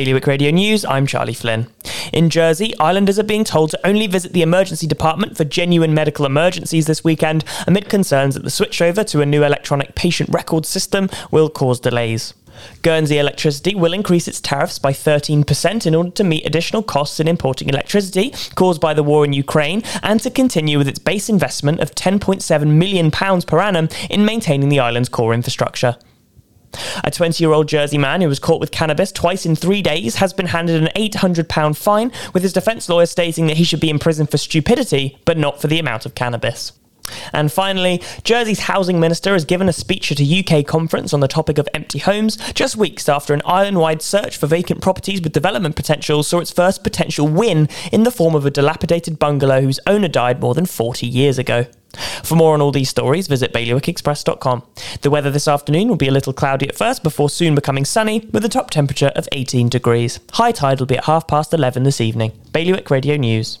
Bailiwick Radio News, I'm Charlie Flynn. In Jersey, islanders are being told to only visit the emergency department for genuine medical emergencies this weekend amid concerns that the switchover to a new electronic patient record system will cause delays. Guernsey Electricity will increase its tariffs by 13% in order to meet additional costs in importing electricity caused by the war in Ukraine and to continue with its base investment of £10.7 million per annum in maintaining the island's core infrastructure. A 20 year old Jersey man who was caught with cannabis twice in three days has been handed an £800 fine, with his defence lawyer stating that he should be in prison for stupidity, but not for the amount of cannabis. And finally, Jersey's housing minister has given a speech at a UK conference on the topic of empty homes just weeks after an island wide search for vacant properties with development potential saw its first potential win in the form of a dilapidated bungalow whose owner died more than 40 years ago. For more on all these stories, visit bailiwickexpress.com. The weather this afternoon will be a little cloudy at first before soon becoming sunny with a top temperature of 18 degrees. High tide will be at half past 11 this evening. Bailiwick Radio News.